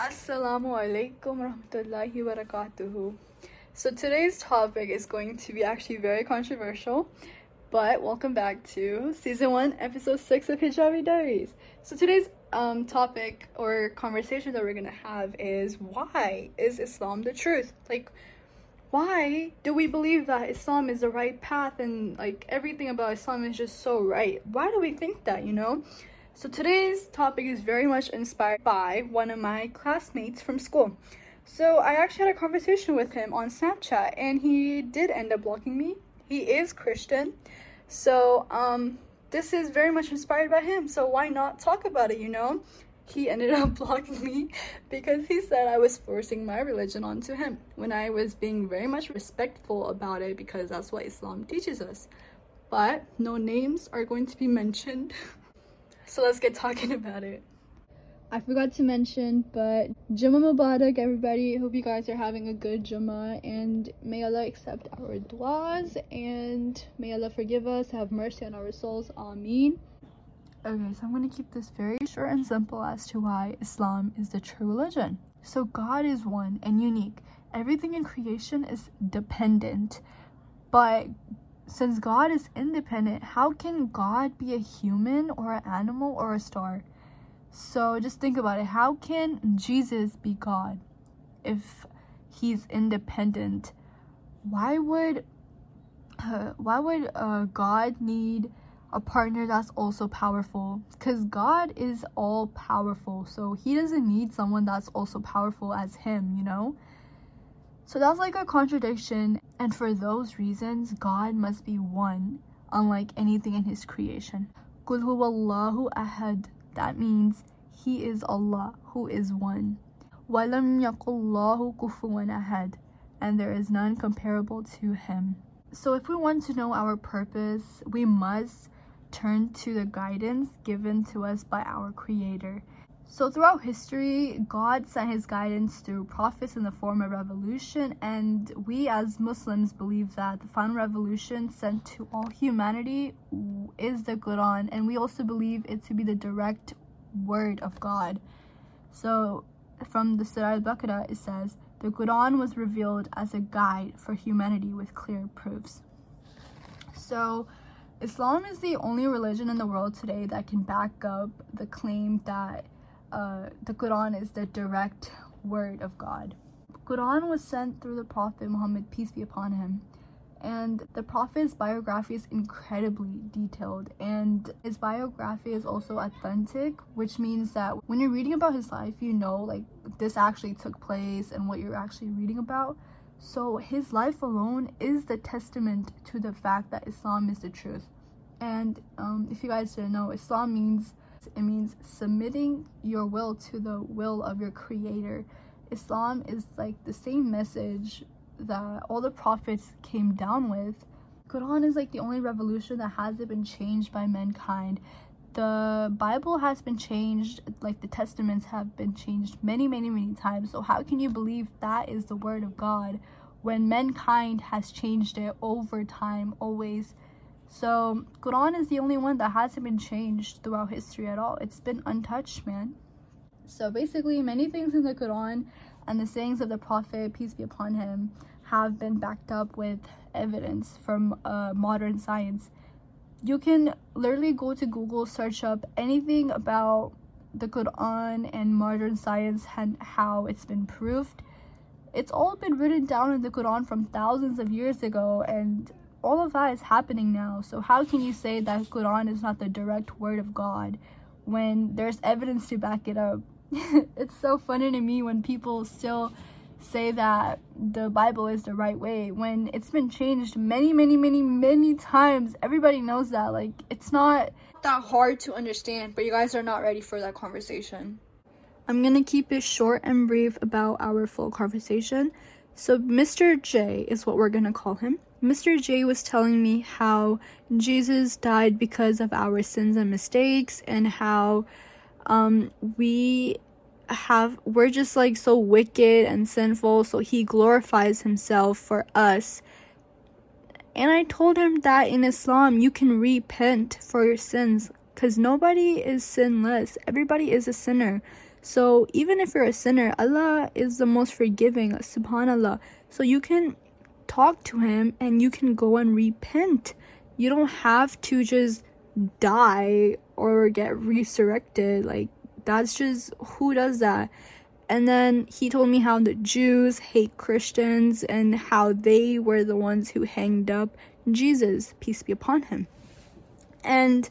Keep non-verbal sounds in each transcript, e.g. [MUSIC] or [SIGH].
Assalamu alaikum rahmatullahi wa barakatuhu. So today's topic is going to be actually very controversial, but welcome back to season one, episode six of Hijabi Diaries. So today's um, topic or conversation that we're gonna have is why is Islam the truth? Like, why do we believe that Islam is the right path and like everything about Islam is just so right? Why do we think that? You know. So today's topic is very much inspired by one of my classmates from school. So I actually had a conversation with him on Snapchat and he did end up blocking me. He is Christian. So um this is very much inspired by him. So why not talk about it, you know? He ended [LAUGHS] up blocking me because he said I was forcing my religion onto him when I was being very much respectful about it because that's what Islam teaches us. But no names are going to be [LAUGHS] mentioned. So let's get talking [LAUGHS] about it. I forgot to mention, but Jummah Mubarak, everybody. Hope you guys are having a good Jummah, and may Allah accept our duas, and may Allah forgive us, have mercy on our souls. Ameen. Okay, so I'm gonna keep this very short and simple as to why Islam is the true religion. So God is one and unique. Everything in creation is dependent, but since God is independent, how can God be a human or an animal or a star? So just think about it. How can Jesus be God if he's independent? Why would uh, why would uh, God need a partner that's also powerful? Because God is all powerful, so he doesn't need someone that's also powerful as him, you know? So that's like a contradiction, and for those reasons, God must be one, unlike anything in His creation. Qul huwallahu ahad. That means He is Allah, who is one. Walam yakullahu kufuwan ahad. And there is none comparable to Him. So if we want to know our purpose, we must turn to the guidance given to us by our Creator. So, throughout history, God sent his guidance through prophets in the form of revolution, and we as Muslims believe that the final revolution sent to all humanity is the Quran, and we also believe it to be the direct word of God. So, from the Surah Al Baqarah, it says, The Quran was revealed as a guide for humanity with clear proofs. So, Islam is the only religion in the world today that can back up the claim that uh, the Quran is the direct word of God. Quran was sent through the Prophet Muhammad, peace be upon him. And the Prophet's biography is incredibly detailed, and his biography is also authentic, which means that when you're reading about his life, you know, like this actually took place and what you're actually reading about. So, his life alone is the testament to the fact that Islam is the truth. And um, if you guys didn't know, Islam means it means submitting your will to the will of your creator. Islam is like the same message that all the prophets came down with. Quran is like the only revolution that hasn't been changed by mankind. The Bible has been changed, like the testaments have been changed many, many, many times. So how can you believe that is the word of God when mankind has changed it over time, always? So Quran is the only one that hasn't been changed throughout history at all. It's been untouched, man. So basically, many things in the Quran and the sayings of the Prophet, peace be upon him, have been backed up with evidence from uh, modern science. You can literally go to Google, search up anything about the Quran and modern science and how it's been proved. It's all been written down in the Quran from thousands of years ago, and all of that is happening now. So how can you say that Quran is not the direct word of God when there's evidence to back it up? [LAUGHS] it's so funny to me when people still say that the Bible is the right way when it's been changed many, many, many, many times. Everybody knows that. Like, it's not that hard to understand, but you guys are not ready for that conversation. I'm gonna keep it short and brief about our full conversation. So, Mr. J is what we're gonna call him. Mr. J was telling me how Jesus died because of our sins and mistakes and how um, we have we're just like so wicked and sinful so he glorifies himself for us and i told him that in islam you can repent for your sins because nobody is sinless everybody is a sinner So even if you're a sinner, Allah is the most forgiving, subhanallah. So you can talk to him and you can go and repent. You don't have to just die or get resurrected. Like that's just who does that? And then he told me how the Jews hate Christians and how they were the ones who hanged up Jesus, peace be upon him. And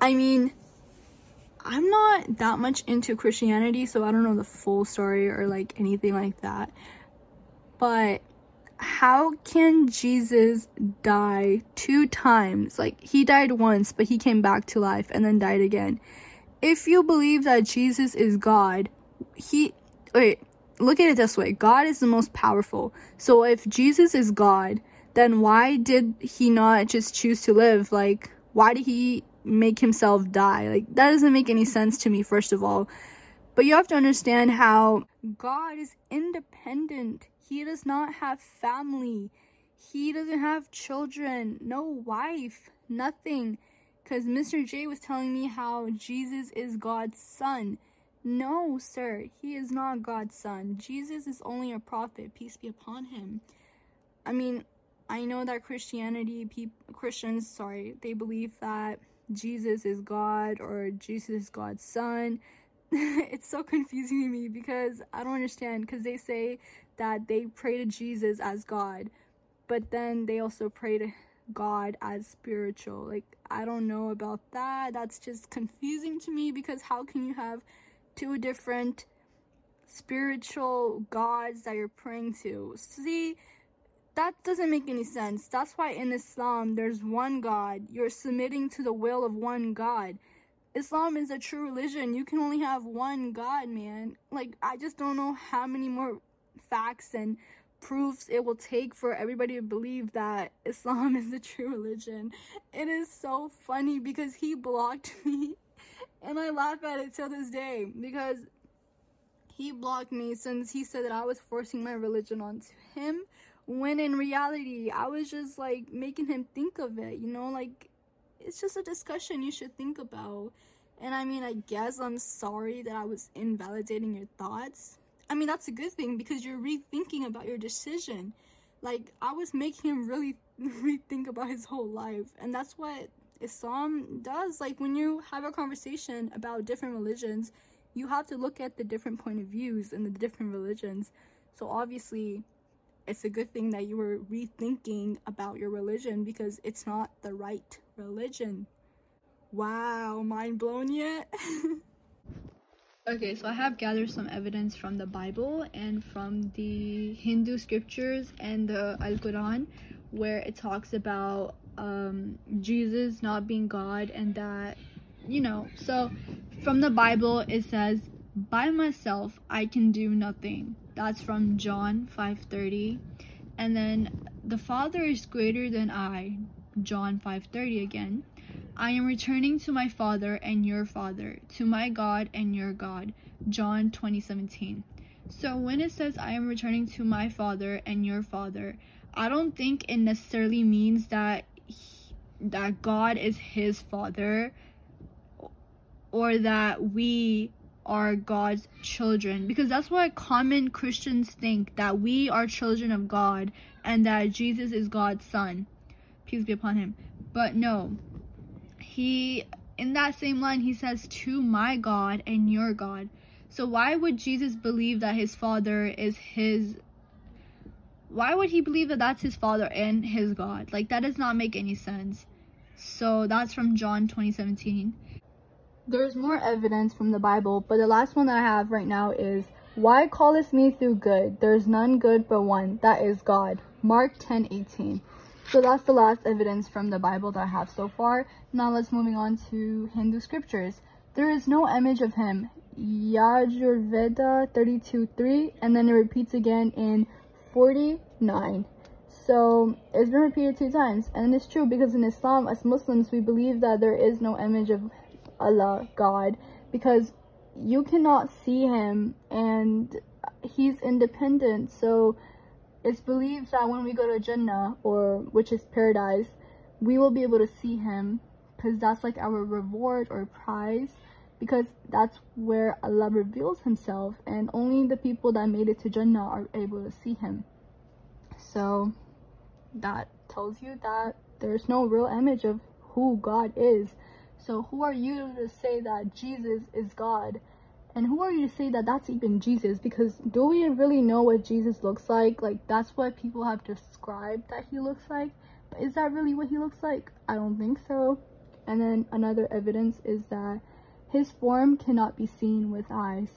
I mean, I'm not that much into Christianity, so I don't know the full story or like anything like that. But how can Jesus die two times? Like, he died once, but he came back to life and then died again. If you believe that Jesus is God, he wait, look at it this way God is the most powerful. So if Jesus is God, then why did he not just choose to live? Like, why did he make himself die? Like, that doesn't make any sense to me, first of all. But you have to understand how God is independent. He does not have family. He doesn't have children, no wife, nothing. Because Mr. J was telling me how Jesus is God's son. No, sir, he is not God's son. Jesus is only a prophet, peace be upon him. I mean, I know that Christianity, pe- Christians, sorry, they believe that Jesus is God or Jesus is God's son. [LAUGHS] it's so confusing to me because I don't understand because they say that they pray to Jesus as God, but then they also pray to God as spiritual. Like, I don't know about that. That's just confusing to me because how can you have two different spiritual gods that you're praying to. See, that doesn't make any sense. That's why in Islam there's one God. You're submitting to the will of one God. Islam is a true religion. You can only have one God, man. Like, I just don't know how many more facts and proofs it will take for everybody to believe that [LAUGHS] Islam is the true religion. It is so funny because he blocked [LAUGHS] me and I laugh at it till this day because he blocked me since he said that I was forcing my religion onto him when in reality I was just like making him think of it, you know, like it's just a discussion you should think about. And I mean, I guess I'm sorry that I was invalidating your thoughts. I mean, that's a good thing because you're rethinking about your decision. Like, I was making him really [LAUGHS] rethink about his whole life. And that's what Islam does. Like when you have a conversation about different religions, you have to look at the different point of views and the different religions. So obviously, it's a good thing that you were rethinking about your religion because it's not the right religion. Wow, mind blown yet? [LAUGHS] okay, so I have gathered some evidence from the Bible and from the Hindu scriptures and the Al Quran where it talks about um, Jesus not being God and that, you know, so from the Bible it says, by myself I can do nothing. That's from John 5:30. And then the Father is greater than I. John 5:30 again. I am returning to my Father and your Father, to my God and your God. John 20:17. So when it says I am returning to my Father and your Father, I don't think it necessarily means that that God is his father or that we are God's children because that's what common Christians think that we are children of God and that Jesus is God's son. Peace be upon him. But no. He in that same line he says to my God and your God. So why would Jesus believe that his father is his why would he believe that that's his father and his God? Like that does not make any sense. So that's from John 2017. There's more evidence from the Bible, but the last one that I have right now is why callest me through good? There's none good but one, that is God. Mark 10 18. So that's the last evidence from the Bible that I have so far. Now let's moving on to Hindu scriptures. There is no image of him. Yajurveda 32 3, and then it repeats again in 49. So it's been repeated two times. And it's true because in Islam, as Muslims, we believe that there is no image of Allah, God, because you cannot see him and he's independent. So it's believed that when we go to Jannah, or which is paradise, we will be able to see him because that's like our reward or prize. because that's where Allah reveals himself and only the people that made it to Jannah are able to see him. So that tells you that there's no real image of who God is. So who are you to say that Jesus is God? And who are you to say that that's even Jesus? Because do we really know what Jesus looks like? Like that's what people have described that he looks like. But is that really what he looks like? I don't think so. And then another evidence is that his form cannot be seen with eyes.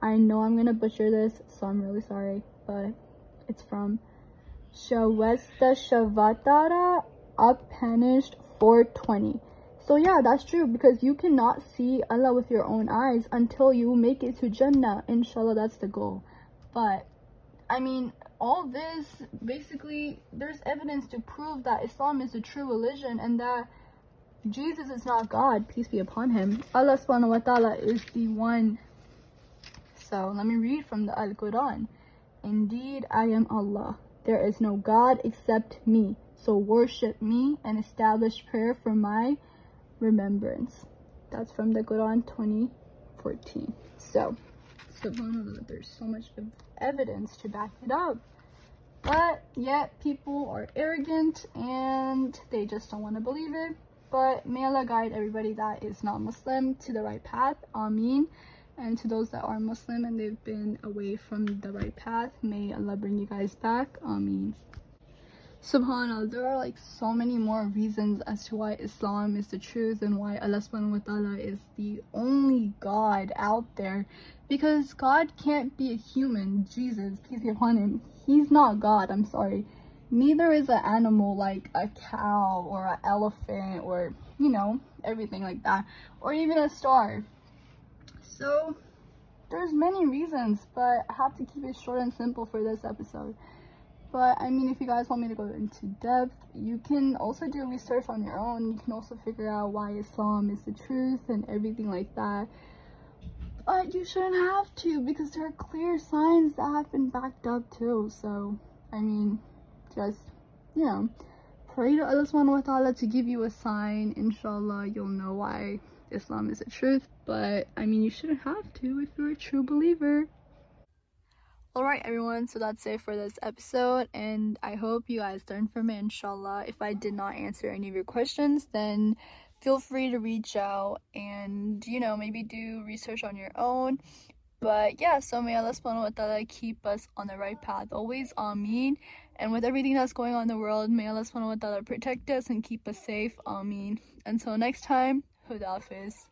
I know I'm gonna butcher this, so I'm really sorry, but it's from Shawesta Shavatara Upanishad 420. So yeah, that's true because you cannot see Allah with your own eyes until you make it to Jannah. Inshallah, that's the goal. But I mean, all this basically there's evidence to prove that Islam is the true religion and that Jesus is not God, peace be upon him. Allah subhanahu wa ta'ala is the one. So let me read from the Al-Quran. Indeed, I am Allah. There is no God except me. So worship me and establish prayer for my remembrance. That's from the Quran 2014. So, there's so much evidence to back it up. But yet people are arrogant and they just don't want to believe it. But may Allah guide everybody that is not Muslim to the right path. Ameen. And to those that are Muslim and they've been away from the right path, may Allah bring you guys back. Ameen. Subhanallah, there are like so many more reasons as to why Islam is the truth and why Allah subhanahu wa ta'ala is the only God out there. Because God can't be a human, Jesus, peace be upon him. He's not God, I'm sorry neither is an animal like a cow or an elephant or you know everything like that or even a star so there's many reasons but i have to keep it short and simple for this episode but i mean if you guys want me to go into depth you can also do research on your own you can also figure out why islam is the truth and everything like that but you shouldn't have to because there are clear signs that have been backed up too so i mean just, you know, pray to Allah subhanahu wa ta'ala to give you a sign. Inshallah, you'll know why Islam is the truth. But, I mean, you shouldn't have to if you're a true believer. Alright everyone, so that's it for this episode and I hope you guys learned from it inshallah. If I did not answer any of your questions then feel free to reach out and you know maybe do research on your own but yeah, so may Allah subhanahu wa ta'ala keep us on the right path. Always Ameen. And with everything that's going on in the world, may Allah subhanahu wa ta'ala protect us and keep us safe. Ameen. Until next time, Hudafiz.